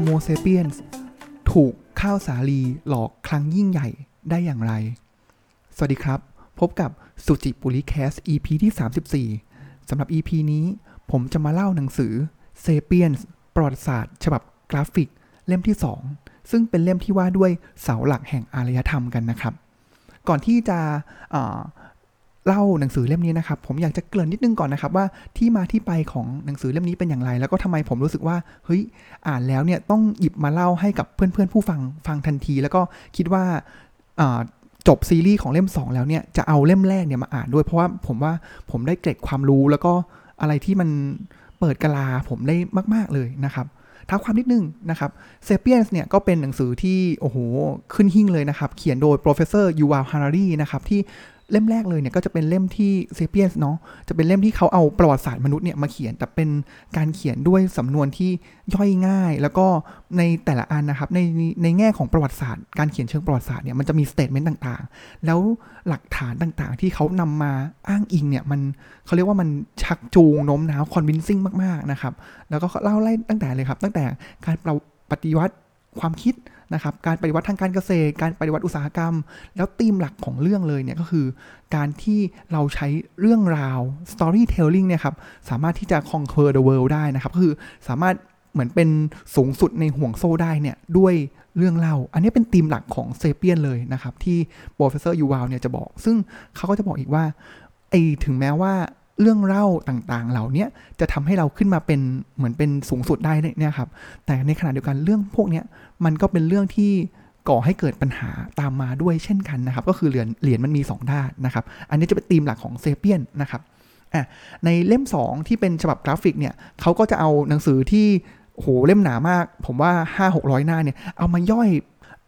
Homo sapiens ถูกข้าวสาลีหลอกครั้งยิ่งใหญ่ได้อย่างไร สวัสดีครับ พบกับสุจิปุริแคส EP ที่ 34 สำหรับ EP นี้ผมจะมาเล่าหนังสือ Sapiens ประวัติศาสตร์ ฉบับกราฟิกเล่มที่ 2 ซึ่งเป็นเล่มที่ว่าด้วยเสาหลักแห่งอารยธรรมกันนะครับ ก่อนที่จะ เล่าหนังสือเล่มนี้นะครับ ผมอยากจะเกริ่นนิดนึงก่อนนะครับว่าที่มาที่ไปของหนังสือเล่มนี้เป็นอย่างไร แล้วก็ทำไมผมรู้สึกว่าเฮ้ยอ่านแล้วเนี่ยต้องหยิบมาเล่าให้กับเพื่อนๆ ผู้ฟังฟังทันที แล้วก็คิดว่าจบซีรีส์ของเล่ม 2 แล้วเนี่ยจะเอาเล่มแรกเนี่ยมาอ่านด้วยเพราะว่าผมว่าผมได้เกร็ดความรู้แล้วก็อะไรที่มันเปิดกะลาผมได้มาก ๆเลยนะครับท้าความนิดนึงนะครับเซเปียนส์เนี่ยก็เป็นหนังสือที่ โอ้โห ขึ้นหิ่งเลยนะครับ เขียนโดย professor Yuval Harari นะครับ ที่ เล่มแรกเลยเนี่ยก็จะเป็นเล่มที่ Sapiens เนาะจะเป็นเล่มที่เขาเอาประวัติศาสตร์มนุษย์เนี่ยมาเขียน แต่เป็นการเขียนด้วยสำนวนที่ย่อยง่าย แล้วก็ในแต่ละอันนะครับในในแง่ของประวัติศาสตร์ การเขียนเชิงประวัติศาสตร์เนี่ยมันจะมี statement ต่างๆ แล้วหลักฐานต่างๆ ที่เขานำมาอ้างอิงเนี่ยมันเขาเรียกว่ามันชักจูงโน้มน้าว convincing มากๆนะครับแล้วก็เล่าไล่ตั้งแต่เลยครับ ตั้งแต่การปฏิวัติความคิด นะครับการปฏิวัติทางการเกษตร การปฏิวัติอุตสาหกรรม แล้วธีมหลักของเรื่องเลยเนี่ยก็คือ การที่เราใช้เรื่องราว storytelling เนี่ยครับสามารถที่จะ conquer the world ได้นะครับก็คือสามารถเหมือนเป็นสูงสุดในห่วงโซ่ได้เนี่ยด้วยเรื่องเล่า อันนี้เป็นธีมหลักของเซเปียนเลยนะครับที่ professor Yuval เนี่ยจะบอก ซึ่งเขาก็จะบอกอีกว่าไอถึงแม้ว่า เรื่องเล่าต่างๆ เหล่านี้จะทำให้เราขึ้นมาเป็นเหมือนเป็นสูงสุดได้เนี่ยครับ แต่ในขณะเดียวกันเรื่องพวกนี้มันก็เป็นเรื่องที่ก่อให้เกิดปัญหาตามมาด้วยเช่นกันนะครับ ก็คือเหรียญเหรียญมันมี 2 ด้านนะครับ อันนี้จะเป็นธีมหลักของ Sapiens นะครับอะในเล่ม 2 ที่เป็นฉบับกราฟิกเนี่ยเขาก็จะเอาหนังสือที่โหเล่มหนามาก ผมว่า 5-600 หน้าเนี่ยเอามาย่อย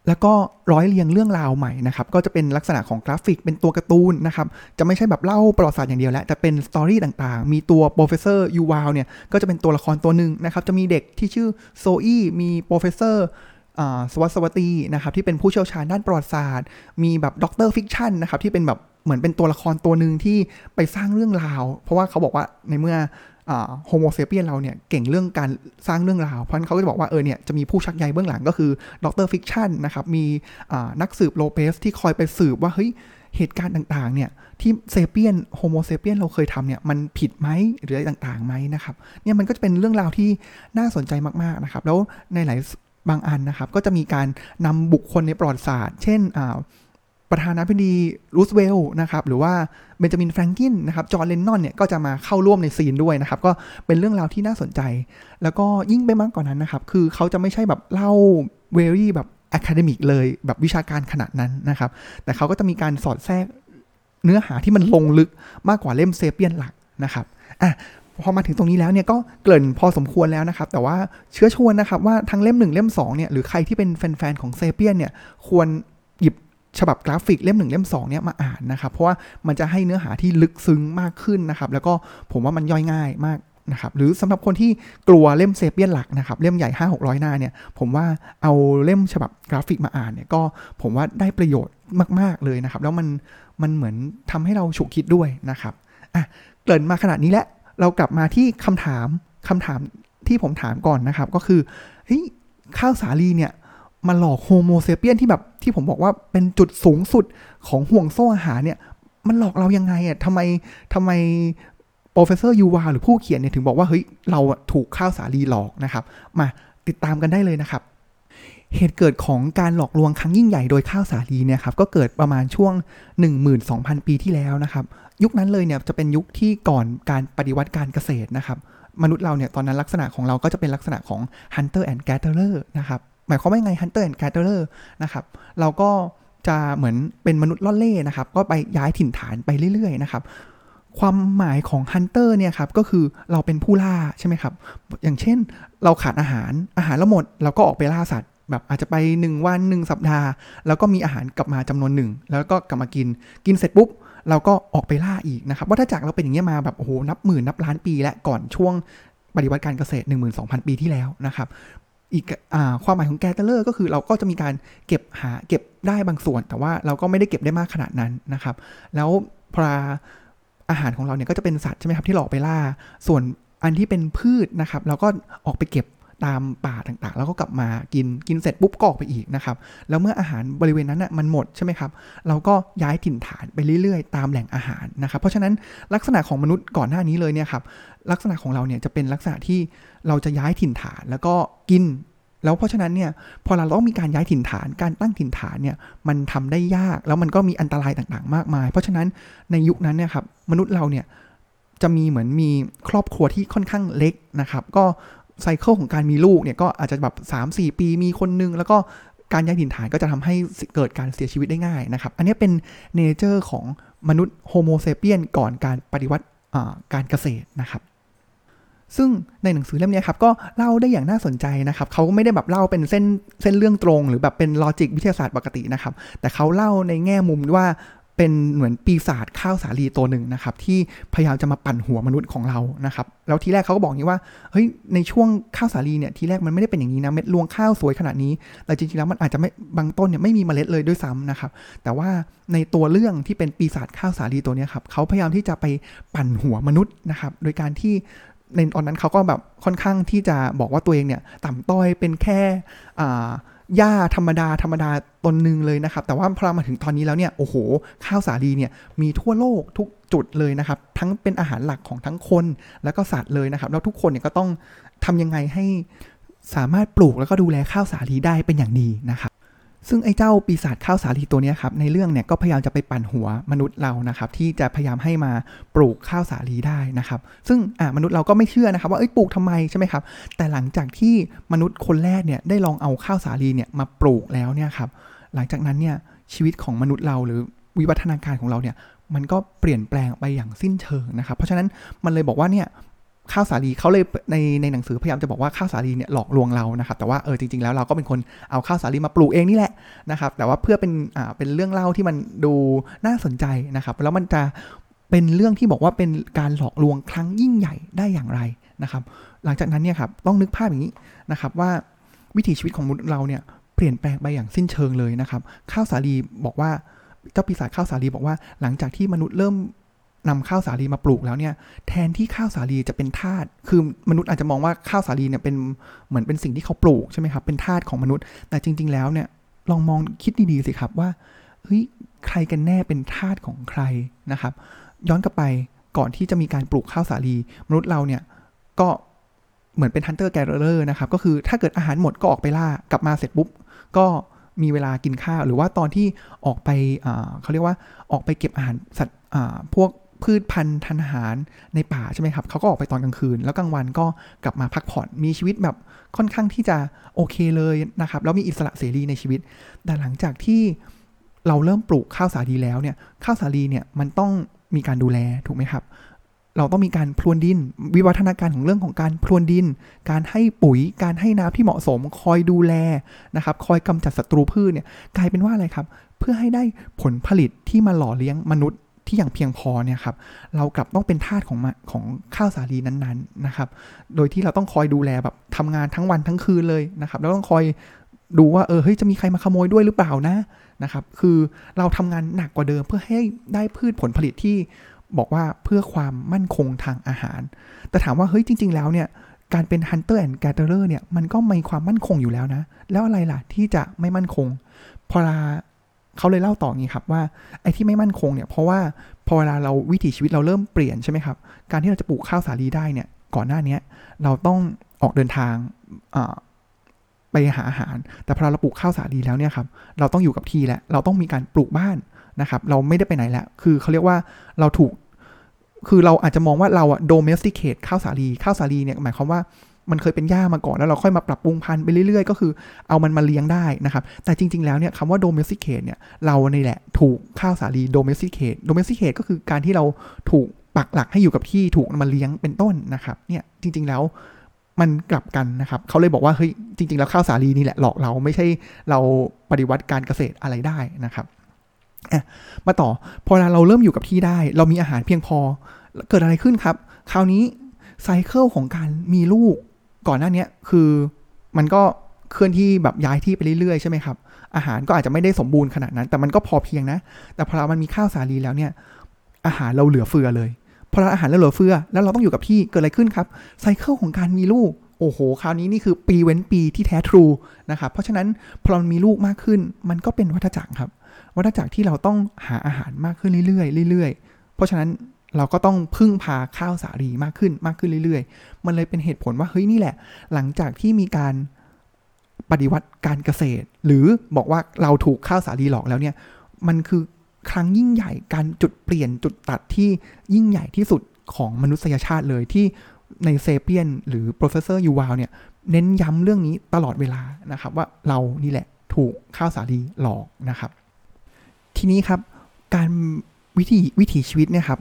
แล้วก็ร้อยเรียงเรื่องราวใหม่นะครับ ก็จะเป็นลักษณะของกราฟิกเป็นตัวการ์ตูนนะครับ จะไม่ใช่แบบเล่าประวัติศาสตร์อย่างเดียวแล้วแต่เป็น story ต่างๆ มีตัว Professor ยูวาลเนี่ย ก็จะเป็นตัวละครตัวหนึ่งนะครับ จะมีเด็กที่ชื่อโซอี้มี Professor สรัสวตีนะครับที่เป็นผู้เชี่ยวชาญด้านประวัติศาสตร์ มีแบบ Doctor Fiction นะครับที่เป็นแบบเหมือนเป็นตัวละครตัวหนึ่งที่ไปสร้างเรื่องราว เพราะว่าเขาบอกว่าในเมื่อ Homo sapiens เราเนี่ยเก่งเรื่องการสร้างเรื่องราว เพราะเขาก็จะบอกว่าเออเนี่ยจะมีผู้ชักใยเบื้องหลังก็คือ Dr. Fiction นะครับมีนักสืบโลเปสที่คอยไปสืบว่าเฮ้ยเหตุการณ์ต่างๆ เนี่ย ที่ Sapiens Homo sapiens เราเคยทำเนี่ย มันผิดไหมหรืออะไรต่างๆไหมนะครับ เนี่ยมันก็จะเป็นเรื่องราวที่น่าสนใจมากๆนะครับ แล้วในหลายบางอันนะครับ ก็จะมีการนำบุคคลในประวัติศาสตร์ เช่น ประธานาธิบดีรูสเวลล์นะครับหรือว่าเบนจามินแฟรงกินนะครับจอห์น เลนนอนเนี่ยก็จะมาเข้าร่วมใน scene ด้วยนะครับ ก็เป็นเรื่องราวที่น่าสนใจ แล้วก็ยิ่งไปมากกว่านั้นนะครับ คือเขาจะไม่ใช่แบบเล่า very แบบ academic เลยแบบวิชาการขนาดนั้นนะครับ แต่เขาก็จะมีการสอดแทรกเนื้อหาที่มันลงลึกมากกว่าเล่มเซเปียนหลักนะครับอะพอมาถึงตรงนี้แล้วเนี่ยก็เกริ่นพอสมควรแล้วนะครับ แต่ว่าเชื้อชวนนะครับว่าทั้งเล่มหนึ่งเล่ม2เนี่ยหรือใครที่เป็นแฟนๆของเซเปียนเนี่ยควรหยิบ ฉบับกราฟิกเล่มหนึ่งเล่มสองเนี้ยมาอ่านนะครับเพราะว่ามันจะให้เนื้อหาที่ลึกซึ้งมากขึ้นนะครับ แล้วก็ผมว่ามันย่อยง่ายมากนะครับหรือสำหรับคนที่กลัวเล่มเซเปียนหลักนะครับเล่มใหญ่ 5 600 หน้าเนี่ยผมว่าเอาเล่มฉบับกราฟิกมาอ่านเนี่ยก็ผมว่าได้ประโยชน์มาก ๆ เลยนะครับ แล้วมันมันเหมือนทำให้เราฉุกคิดด้วยนะครับอะเกริ่นมาขนาดนี้แล้วเรากลับมาที่คำถามคำถามที่ผมถามก่อนนะครับ ก็คือเฮ้ยข้าวสาลีเนี่ย มาหลอก Homo sapiens ที่แบบที่ผมบอกว่าเป็นจุดสูงสุดของห่วงโซ่อาหารเนี่ย มันหลอกเรายังไงอะทำไมทำไม professor ยูวาลหรือผู้เขียนเนี่ยถึงบอกว่าเฮ้ยเราถูกข้าวสาลีหลอกนะครับ มาติดตามกันได้เลยนะครับเหตุเกิดของการหลอกลวงครั้งยิ่งใหญ่โดยข้าวสาลีเนี่ยครับก็เกิดประมาณช่วง 12,000 ปีที่แล้วนะครับ ยุคนั้นเลยเนี่ยจะเป็นยุคที่ก่อนการปฏิวัติการเกษตรนะครับ มนุษย์เราเนี่ยตอนนั้นลักษณะของเราก็จะเป็นลักษณะของ hunter and gatherer นะครับ หมายความว่าไง Hunter and Gatherer นะครับเราก็จะเหมือนเป็นมนุษย์ล่อนเล่นะครับ ก็ไปย้ายถิ่นฐานไปเรื่อยๆนะครับความหมายของ hunter เนี่ยครับก็คือเราเป็นผู้ล่าใช่ไหมครับ อย่างเช่นเราขาดอาหารอาหารแล้วหมด เราก็ออกไปล่าสัตว์ แบบอาจจะไป 1 วัน 1 สัปดาห์ แล้วก็มีอาหารกลับมาจำนวนหนึ่ง แล้วก็กลับมากินกินเสร็จปุ๊บ เราก็ออกไปล่าอีกนะครับว่าถ้าจากเราเป็นอย่างนี้มาแบบโอ้โหนับหมื่นนับล้านปีและก่อนช่วงปฏิวัติการเกษตร 12,000 ปีที่แล้วนะครับ อีกอะความหมายของ gatherer ก็คือเราก็จะมีการเก็บหาเก็บได้บางส่วน แต่ว่าเราก็ไม่ได้เก็บได้มากขนาดนั้นนะครับ แล้วปลาอาหารของเราเนี่ยก็จะเป็นสัตว์ใช่ไหมครับที่หลอกไปล่า ส่วนอันที่เป็นพืชนะครับ เราก็ออกไปเก็บ ตามป่าต่างๆ แล้วก็กลับมากินกินเสร็จปุ๊บก็ออกไปอีกนะครับ แล้วเมื่ออาหารบริเวณนั้นนะ่ะมันหมดใช่ไหมครับ เราก็ย้ายถิ่นฐานไปเรื่อยๆ ตามแหล่งอาหารนะครับ เพราะฉะนั้นลักษณะของมนุษย์ก่อนหน้านี้เลยเนี่ยครับลักษณะของเราเนี่ยจะเป็นลักษณะที่เราจะย้ายถิ่นฐานแล้วก็กินแล้วเพราะฉะนั้นเนี่ยพอเราต้องมีการย้ายถิ่นฐานการตั้งถิ่นฐานเนี่ยมันทำได้ยากแล้วมันก็มีอันตรายต่างๆ มากมาย เพราะฉะนั้นในยุคนั้นเนี่ยครับมนุษย์เราเนี่ยจะมีเหมือนมีครอบครัวที่ค่อนข้างเล็กนะครับ ก็ cycle ของการมีลูกเนี่ยก็อาจจะแบบ3-4 ปีมีคนนึง แล้วก็การย้ายถิ่นฐานก็จะทำให้เกิดการเสียชีวิตได้ง่ายนะครับ อันนี้เป็น nature ของมนุษย์ Homo sapiens ก่อนการปฏิวัติการเกษตรนะครับซึ่งในหนังสือเล่มนี้ครับก็เล่าได้อย่างน่าสนใจนะครับเขาไม่ได้แบบเล่าเป็นเส้นเส้นเรื่องตรง หรือแบบเป็นลอจิกวิทยาศาสตร์ปกตินะครับ แต่เขาเล่าในแง่มุมว่า เป็นเหมือนปีศาจข้าวสาลีตัวหนึ่งนะครับ ที่พยายามจะมาปั่นหัวมนุษย์ของเรานะครับ แล้วทีแรกเขาก็บอกอย่างนี้ว่าเฮ้ยในช่วงข้าวสาลีเนี่ยทีแรกมันไม่ได้เป็นอย่างนี้นะเม็ดรวงข้าวสวยขนาดนี้แต่จริงๆแล้วมันอาจจะไม่บางต้นเนี่ยไม่มีเมล็ดเลยด้วยซ้ำนะครับ แต่ว่าในตัวเรื่องที่เป็นปีศาจข้าวสาลีตัวนี้ครับเขาพยายามที่จะไปปั่นหัวมนุษย์นะครับโดยการที่ในตอนนั้นเขาก็แบบค่อนข้างที่จะบอกว่าตัวเองเนี่ย ต่ำต้อยเป็นแค่ หญ้าธรรมดาธรรมดาตนหนึ่งเลยนะครับ แต่ว่าพอมาถึงตอนนี้แล้วเนี่ยโอ้โห ข้าวสาลีเนี่ยมีทั่วโลกทุกจุดเลยนะครับ ทั้งเป็นอาหารหลักของทั้งคนแล้วก็สัตว์เลยนะครับ แล้วทุกคนเนี่ยก็ต้องทำยังไงให้สามารถปลูกแล้วก็ดูแลข้าวสาลีได้เป็นอย่างดีนะครับ ซึ่งไอ้เจ้าปีศาจข้าวสาลีตัวนี้ครับในเรื่องเนี่ยก็พยายามจะไปปั่นหัวมนุษย์เรานะครับที่จะพยายามให้มาปลูกข้าวสาลีได้นะครับซึ่งอ่ามนุษย์เราก็ไม่เชื่อนะครับว่าเอ้ยปลูกทำไมใช่ไหมครับแต่หลังจากที่มนุษย์คนแรกเนี่ยได้ลองเอาข้าวสาลีเนี่ยมาปลูกแล้วเนี่ยครับหลังจากนั้นเนี่ยชีวิตของมนุษย์เราหรือวิวัฒนาการของเราเนี่ยมันก็เปลี่ยนแปลงไปอย่างสิ้นเชิงนะครับ เพราะฉะนั้นมันเลยบอกว่าเนี่ย ข้าวสาลีเขาเลยในในหนังสือพยายามจะบอกว่าข้าวสาลีเนี่ยหลอกลวงเรานะครับ แต่ว่าเออจริงๆแล้วเราก็เป็นคนเอาข้าวสาลีมาปลูกเองนี่แหละนะครับ แต่ว่าเพื่อเป็นอ่าเป็นเรื่องเล่าที่มันดูน่าสนใจนะครับ แล้วมันจะเป็นเรื่องที่บอกว่าเป็นการหลอกลวงครั้งยิ่งใหญ่ได้อย่างไรนะครับ หลังจากนั้นเนี่ยครับต้องนึกภาพอย่างนี้นะครับว่าวิถีชีวิตของมนุษย์เราเนี่ยเปลี่ยนแปลงไปอย่างสิ้นเชิงเลยนะครับ ข้าวสาลีบอกว่าเจ้าปีศาจข้าวสาลีบอกว่าหลังจากที่มนุษย์เริ่ม นำข้าวสาลีมาปลูกแล้วเนี่ย แทนที่ข้าวสาลีจะเป็นธาตุคือมนุษย์อาจจะมองว่าข้าวสาลีเนี่ยเป็นเหมือนเป็นสิ่งที่เขาปลูกใช่ไหมครับเป็นธาตุของมนุษย์ แต่จริง ๆ แล้วเนี่ยลองมองคิดดีๆสิครับว่าเฮ้ยใครกันแน่เป็นธาตุของใครนะครับ ย้อนกลับไปก่อนที่จะมีการปลูกข้าวสาลี มนุษย์เราเนี่ยก็เหมือนเป็นฮันเตอร์แกเรอร์นะครับ ก็คือถ้าเกิดอาหารหมดก็ออกไปล่ากลับมาเสร็จปุ๊บ ก็มีเวลากินข้าว หรือว่าตอนที่ออกไปเขาเรียกว่าออกไปเก็บอาหารสัตว์พวก พืชพันธุ์ทันอาหารในป่าใช่ไหมครับเขาก็ออกไปตอนกลางคืน แล้วกลางวันก็กลับมาพักผ่อนมีชีวิตแบบค่อนข้างที่จะโอเคเลยนะครับแล้วมีอิสระเสรีในชีวิต แต่หลังจากที่เราเริ่มปลูกข้าวสาลีแล้วเนี่ยข้าวสาลีเนี่ยมันต้องมีการดูแลถูกไหมครับ เราต้องมีการพรวนดิน วิวัฒนาการของเรื่องของการพรวนดิน การให้ปุ๋ยการให้น้ำที่เหมาะสม คอยดูแลนะครับ คอยกำจัดศัตรูพืชเนี่ยกลายเป็นว่าอะไรครับ เพื่อให้ได้ผลผลิตที่มาหล่อเลี้ยงมนุษย์ ที่อย่างเพียงพอเนี่ยครับเรากลับต้องเป็นทาสของของข้าวสาลีนั้นๆนะครับ โดยที่เราต้องคอยดูแลแบบทำงานทั้งวันทั้งคืนเลยนะครับแล้วต้องคอยดูว่าเออเฮ้ยจะมีใครมาขโมยด้วยหรือเปล่านะนะครับ คือเราทำงานหนักกว่าเดิมเพื่อให้ได้พืชผลผลิตที่บอกว่าเพื่อความมั่นคงทางอาหาร แต่ถามว่าเฮ้ยจริง ๆ แล้วเนี่ยการเป็น hunter and gatherer เนี่ยมันก็มีความมั่นคงอยู่แล้วนะ แล้วอะไรล่ะที่จะไม่มั่นคง พอ เขาเลยเล่าต่อองี้ครับว่าไอ้ที่ไม่มั่นคงเนี่ยเพราะว่าพอเวลาเราวิถีชีวิตเราเริ่มเปลี่ยนใช่ไหมครับการที่เราจะปลูกข้าวสาลีได้เนี่ยก่อนหน้านี้เราต้องออกเดินทางไปหาอาหาร แต่พอเราปลูกข้าวสาลีแล้วเนี่ยครับเราต้องอยู่กับที่แล้วเราต้องมีการปลูกบ้านนะครับเราไม่ได้ไปไหนแล้ว คือเขาเรียกว่าเราถูก คือเราอาจจะมองว่าเราอะโดเมสติเคทข้าวสาลี ข้าวสาลีเนี่ยหมายความว่า มันเคยเป็นหญ้ามาก่อนแล้วเราค่อยมาปรับปรุงพันธุ์ไปเรื่อยๆ ก็คือเอามันมาเลี้ยงได้นะครับ แต่จริงๆแล้วเนี่ยคำว่า domesticate เนี่ยเราในแหละถูกข้าวสาลี domesticate domesticate ก็คือการที่เราถูกปักหลักให้อยู่กับที่ถูกมาเลี้ยงเป็นต้นนะครับเนี่ยจริง ๆแล้วมันกลับกันนะครับเขาเลยบอกว่าเฮ้ยจริง ๆ แล้วข้าวสาลีนี่แหละหลอกเราไม่ใช่เราปฏิวัติการเกษตรอะไรได้นะครับมาต่อพอเราเริ่มอยู่กับที่ได้ เรามีอาหารเพียงพอเกิดอะไรขึ้นครับ คราวนี้ไซเคิลของการมีลูก ก่อนหน้านี้คือมันก็เคลื่อนที่แบบย้ายที่ไปเรื่อยๆใช่ไหมครับ อาหารก็อาจจะไม่ได้สมบูรณ์ขนาดนั้น แต่มันก็พอเพียงนะ แต่พอเรามันมีข้าวสาลีแล้วเนี่ย อาหารเราเหลือเฟือเลย พอเราอาหารเราเหลือเฟือ แล้วเราต้องอยู่กับที่เกิดอะไรขึ้นครับ ไซเคิลของการมีลูก โอ้โห คราวนี้นี่คือปีเว้นปีที่แท้ทรูนะครับ เพราะฉะนั้นพอเรามีลูกมากขึ้น มันก็เป็นวัฏจักรครับ วัฏจักรที่เราต้องหาอาหารมากขึ้นเรื่อยๆเรื่อยๆ เพราะฉะนั้น เราก็ต้องพึ่งพาข้าวสาลีมากขึ้นมากขึ้นเรื่อย ๆ มันเลยเป็นเหตุผลว่าเฮ้ยนี่แหละ หลังจากที่มีการปฏิวัติการเกษตร หรือบอกว่าเราถูกข้าวสาลีหลอกแล้วเนี่ย มันคือครั้งยิ่งใหญ่การจุดเปลี่ยนจุดตัดที่ยิ่งใหญ่ที่สุดของมนุษยชาติเลยที่ในเซเปียนหรือ professor ยูวาลเนี่ย เน้นย้ำเรื่องนี้ตลอดเวลานะครับ ว่าเรานี่แหละถูกข้าวสาลีหลอกนะครับ ทีนี้ครับการวิธีวิถีชีวิตเนี่ยครับ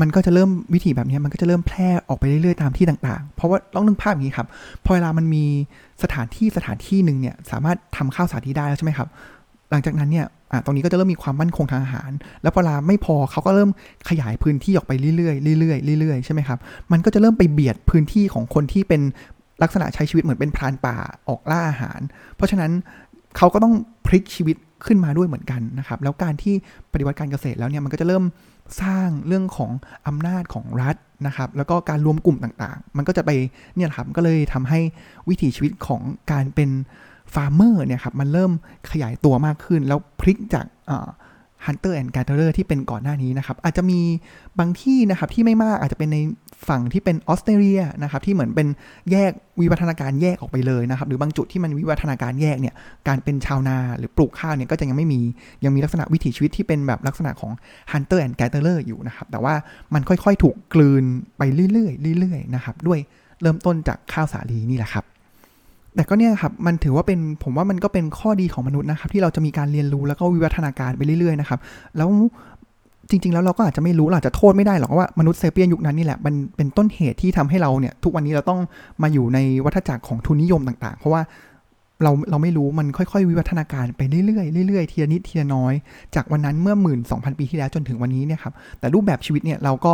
มันก็จะเริ่มวิธีแบบนี้มันก็จะเริ่มแพร่ออกไปเรื่อยๆตามที่ต่างๆ เพราะว่าต้องนึกภาพอย่างนี้ครับ พอเวลามันมีสถานที่สถานที่หนึ่งเนี่ยสามารถทำข้าวสาลีได้แล้วใช่ไหมครับ หลังจากนั้นเนี่ยอะตรงนี้ก็จะเริ่มมีความมั่นคงทางอาหาร แล้วพอเวลาไม่พอเขาก็เริ่มขยายพื้นที่ออกไปเรื่อยๆเรื่อยๆเรื่อยๆใช่ไหมครับ มันก็จะเริ่มไปเบียดพื้นที่ของคนที่เป็นลักษณะใช้ชีวิตเหมือนเป็นพรานป่าออกล่าอาหาร เพราะฉะนั้นเขาก็ต้องพลิกชีวิตขึ้นมาด้วยเหมือนกันนะครับ แล้วการที่ปฏิวัติการเกษตรแล้วเนี่ยมันก็จะเริ่ม สร้างเรื่องของอำนาจของรัฐนะครับ แล้วก็การรวมกลุ่มต่างๆ มันก็จะไปเนี่ยครับก็เลยทำให้วิถีชีวิตของการเป็น farmer เนี่ยครับมันเริ่มขยายตัวมากขึ้นแล้วพลิกจาก hunter and gatherer ที่เป็นก่อนหน้านี้นะครับ อาจจะมีบางที่นะครับที่ไม่มากอาจจะเป็นในฝั่งที่เป็นออสเตรเลียนะครับที่เหมือนเป็นแยกวิวัฒนาการแยกออกไปเลยนะครับ หรือบางจุดที่มันวิวัฒนาการแยกเนี่ยการเป็นชาวนาหรือปลูกข้าวเนี่ยก็จะยังไม่มียังมีลักษณะวิถีชีวิตที่เป็นแบบลักษณะของ hunter and gatherer อยู่นะครับ แต่ว่ามันค่อยๆ ถูกกลืนไปเรื่อยๆเรื่อยๆนะครับด้วยเริ่มต้นจากข้าวสาลีนี่แหละครับ แต่ก็เนี่ยครับมันถือว่าเป็นผมว่ามันก็เป็นข้อดีของมนุษย์นะครับ ที่เราจะมีการเรียนรู้แล้วก็วิวัฒนาการไปเรื่อยๆนะครับแล้วจริง ๆ แล้วเราก็อาจจะไม่รู้เรอาจจะโทษไม่ได้หรอกว่ามนุษย์เซเปียนยุคนั้นนี่แหละมันเป็นต้นเหตุที่ทำให้เราเนี่ย ทุกวันนี้เราต้องมาอยู่ในวัฏจักรของทุนนิยมต่าง ๆ เพราะว่าเราเราไม่รู้มันค่อยๆ วิวัฒนาการไปเรื่อยๆเรื่อยๆทีละนิดทีละน้อย จากวันนั้นเมื่อหมื่นสองพันปีที่แล้วจนถึงวันนี้เนี่ยครับแต่รูปแบบชีวิตเนี่ยเราก็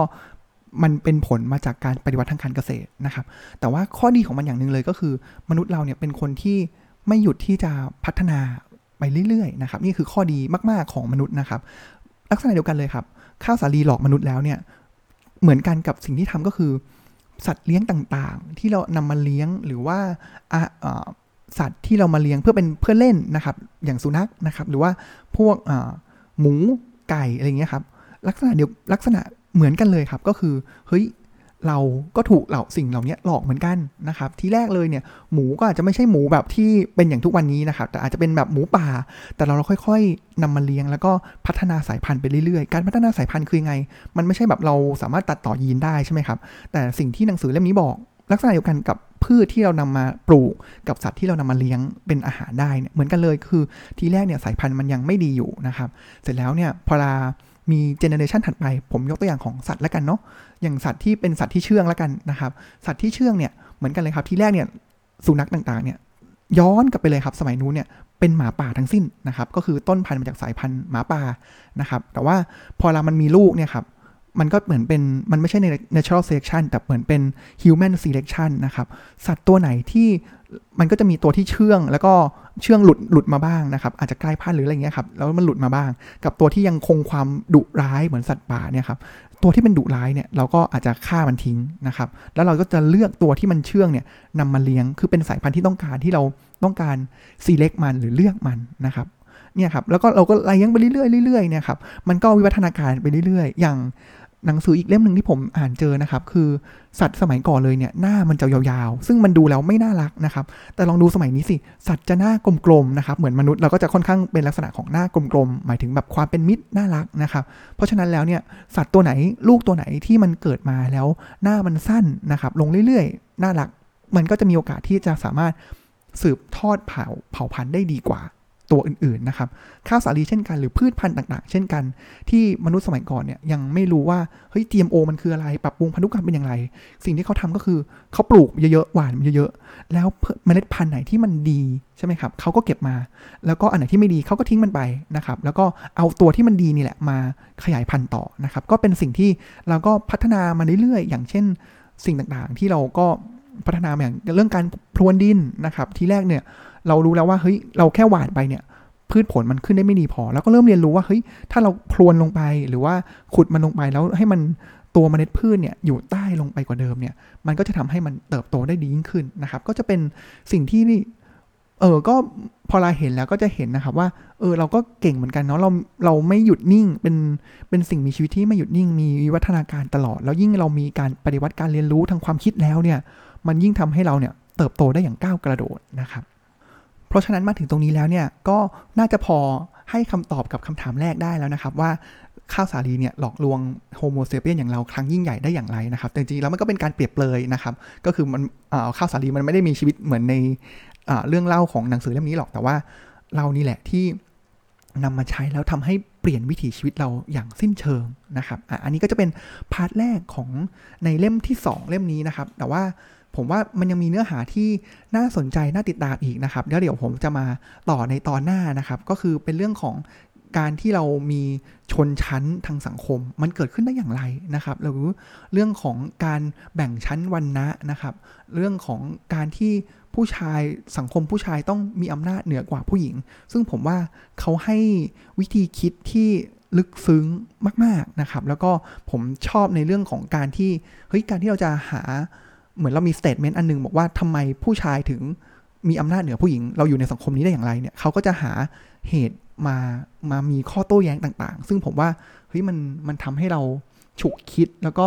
มันเป็นผลมาจากการปฏิวัติทางการเกษตรนะครับ แต่ว่าข้อดีของมันอย่างหนึ่งเลยก็คือ มนุษย์เราเนี่ยเป็นคนที่ไม่หยุดที่จะพัฒนาไปเรื่อยๆนะครับ นี่คือข้อดีมากๆของมนุษย์นะครับ ลักษณะเดียวกันเลยครับข้าวสาลีหลอกมนุษย์แล้วเนี่ยเหมือนกันกับสิ่งที่ทำก็คือ สัตว์เลี้ยงต่างๆ ที่เรานำมาเลี้ยงหรือว่าสัตว์ที่เรามาเลี้ยงเพื่อเป็นเพื่อเล่นนะครับ อย่างสุนัขนะครับ หรือว่าพวกหมูไก่อะไรเงี้ยครับลักษณะเดียวลักษณะ เหมือนกันเลยครับก็คือเฮ้ยเราก็ถูกเหล่าสิ่งเหล่านี้หลอกเหมือนกันนะครับ ที่แรกเลยเนี่ยหมูก็อาจจะไม่ใช่หมูแบบที่เป็นอย่างทุกวันนี้นะครับ แต่อาจจะเป็นแบบหมูป่า แต่เราเราค่อย ๆนำมาเลี้ยงแล้วก็พัฒนาสายพันธุ์ไปเรื่อยๆ การพัฒนาสายพันธุ์คือไง มันไม่ใช่แบบเราสามารถตัดต่อยีนได้ใช่ไหมครับ แต่สิ่งที่หนังสือเล่มนี้บอกลักษณะเดียวกันกับพืชที่เรานำมาปลูกกับสัตว์ที่เรานำมาเลี้ยงเป็นอาหารได้เนี่ยเหมือนกันเลยคือทีแรกเนี่ยสายพันธุ์มันยังไม่ดีอยู่นะครับ เสร็จแล้วเนี่ยพอเรา มีเจเนเรชันถัดไป ผมยกตัวอย่างของสัตว์ล้วกันเนาะอย่างสัตว์ที่เป็นสัตว์ที่เชื่องล้วกันนะครับ สัตว์ที่เชื่องเนี่ยเหมือนกันเลยครับที่แรกเนี่ยสุนัขต่างๆเนี่ยย้อนกลับไปเลยครับสมัยนู้นเนี่ยเป็นหมาป่าทั้งสิ้นนะครับ ก็คือต้นพันธุ์มาจากสายพันธุ์หมาป่านะครับ แต่ว่าพอเรามันมีลูกเนี่ยครับมันก็เหมือนเป็นมันไม่ใช่ใน natural selection แต่เหมือนเป็น human selection นะครับ สัตว์ตัวไหนที่ มันก็จะมีตัวที่เชื่อง แล้วก็เชื่องหลุดหลุดมาบ้างนะครับ อาจจะใกล้พันธุ์หรืออะไรเงี้ยครับแล้วมันหลุดมาบ้าง กับตัวที่ยังคงความดุร้ายเหมือนสัตว์ป่าเนี่ยครับตัวที่เป็นดุร้ายเนี่ยเราก็อาจจะฆ่ามันทิ้งนะครับ แล้วเราก็จะเลือกตัวที่มันเชื่องเนี่ยนำมาเลี้ยงคือเป็นสายพันธุ์ที่ต้องการที่เราต้องการซีเล็กมันหรือเลือกมันนะครับเนี่ยครับแล้วก็เราก็เลี้ยงไปเรื่อยๆเรื่อยๆเนี่ยครับมันก็วิวัฒนาการไปเรื่อยๆ อย่าง หนังสืออีกเล่มหนึ่งที่ผมอ่านเจอนะครับ คือสัตว์สมัยก่อนเลยเนี่ยหน้ามันจะยาวๆ ซึ่งมันดูแล้วไม่น่ารักนะครับ แต่ลองดูสมัยนี้สิ สัตว์จะหน้ากลมๆนะครับเหมือนมนุษย์เราก็จะค่อนข้างเป็นลักษณะของหน้ากลมๆหมายถึงแบบความเป็นมิตรน่ารักนะครับเพราะฉะนั้นแล้วเนี่ยสัตว์ตัวไหนลูกตัวไหนที่มันเกิดมาแล้วหน้ามันสั้นนะครับลงเรื่อยๆ น่ารัก มันก็จะมีโอกาสที่จะสามารถสืบทอดเผ่าเผ่าพันธุ์ได้ดีกว่า ตัวอื่นๆนะครับข้าวสาลีเช่นกัน หรือพืชพันธุ์ต่างๆ เช่นกัน ที่มนุษย์สมัยก่อนเนี่ยยังไม่รู้ว่าเฮ้ย GMO มันคืออะไร ปรับปรุงพันธุกรรมเป็นอย่างไร สิ่งที่เขาทำก็คือเขาปลูกเยอะๆหวานเยอะๆแล้วเมล็ดพันธุ์ไหนที่มันดีใช่ไหมครับเขาก็เก็บมา แล้วก็อันไหนที่ไม่ดีเขาก็ทิ้งมันไปนะครับแล้วก็เอาตัวที่มันดีนี่แหละมาขยายพันธุ์ต่อนะครับก็เป็นสิ่งที่เราก็พัฒนามาเรื่อยๆอย่างเช่น สิ่งต่างๆ ที่เราก็ พัฒนาอย่างเรื่องการพรวนดินนะครับ ทีแรกเนี่ยเรารู้แล้วว่าเฮ้ยเราแค่หวานไปเนี่ยพืชผลมันขึ้นได้ไม่ดีพอ แล้วก็เริ่มเรียนรู้ว่าเฮ้ยถ้าเราพรวนลงไปหรือว่าขุดมันลงไปแล้วให้มันตัวเมล็ดพืชเนี่ยอยู่ใต้ลงไปกว่าเดิมเนี่ยมันก็จะทำให้มันเติบโตได้ดียิ่งขึ้นนะครับ ก็จะเป็นสิ่งที่นี่เออก็พอเราเห็นแล้วก็จะเห็นนะครับว่า เออเราก็เก่งเหมือนกันเนาะเราเราไม่หยุดนิ่งเป็นเป็นสิ่งมีชีวิตที่ไม่หยุดนิ่งมีวิวัฒนาการตลอด แล้วยิ่งเรามีการปฏิวัติการเรียนรู้ทางความคิดแล้วเนี่ย มันยิ่งทำให้เราเนี่ยเติบโตได้อย่างก้าวกระโดดนะครับ เพราะฉะนั้นมาถึงตรงนี้แล้วเนี่ยก็น่าจะพอให้คำตอบกับคำถามแรกได้แล้วนะครับว่าข้าวสาลีเนี่ยหลอกลวง Homo sapiens อย่างเราครั้งยิ่งใหญ่ได้อย่างไรนะครับแต่จริงๆแล้วมันก็เป็นการเปรียบเลยนะครับ ก็คือมันข้าวสาลีมันไม่ได้มีชีวิตเหมือนในเรื่องเล่าของหนังสือเล่มนี้หรอกแต่ว่าเรานี่แหละที่นำมาใช้แล้วทำให้เปลี่ยนวิถีชีวิตเราอย่างสิ้นเชิงนะครับออันนี้ก็จะเป็น part แรกของในเล่มที่ 2 เล่มนี้นะครับ แต่ว่า ผมว่ามันยังมีเนื้อหาที่น่าสนใจน่าติดตามอีกนะครับแล้วเดี๋ยวผมจะมาต่อในตอนหน้านะครับ ก็คือเป็นเรื่องของการที่เรามีชนชั้นทางสังคม มันเกิดขึ้นได้อย่างไรนะครับหรือเรื่องของการแบ่งชั้นวันนะนะครับ เรื่องของการที่ผู้ชายสังคมผู้ชายต้องมีอำนาจเหนือกว่าผู้หญิง ซึ่งผมว่าเขาให้วิธีคิดที่ลึกซึ้งมาก ๆนะครับ แล้วก็ผมชอบในเรื่องของการที่เฮ้ยการที่เราจะหา เหมือนเรามี statement อันนึงบอกว่าทำไมผู้ชายถึงมีอำนาจเหนือผู้หญิง เราอยู่ในสังคมนี้ได้อย่างไรเนี่ยเขาก็จะหาเหตุมามามีข้อโต้แย้งต่างๆ ซึ่งผมว่าเฮ้ยมันมันทำให้เราฉุกคิดแล้วก็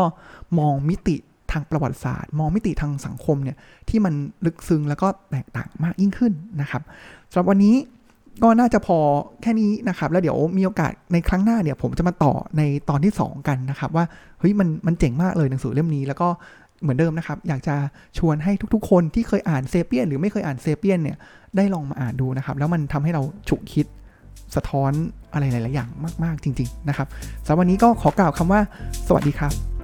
มองมิติทางประวัติศาสตร์ มองมิติทางสังคมเนี่ยที่มันลึกซึ้งแล้วก็แตกต่างมากยิ่งขึ้นนะครับสำหรับวันนี้ก็น่าจะพอแค่นี้นะครับ แล้วเดี๋ยวมีโอกาสในครั้งหน้าเนี่ยผมจะมาต่อในตอนที่ 2 กันนะครับ ว่าเฮ้ยมันมันเจ๋งมากเลยหนังสือเล่มนี้ แล้วก็ เหมือนเดิมนะครับ อยากจะชวนให้ทุกๆ คนที่เคยอ่านเซเปียนหรือไม่เคยอ่านเซเปียนเนี่ยได้ลองมาอ่านดูนะครับ แล้วมันทำให้เราฉุกคิดสะท้อนอะไรหลาย ๆ อย่างมาก ๆ จริง ๆ นะครับสำหรับวันนี้ก็ขอกล่าวคำว่า สวัสดีครับ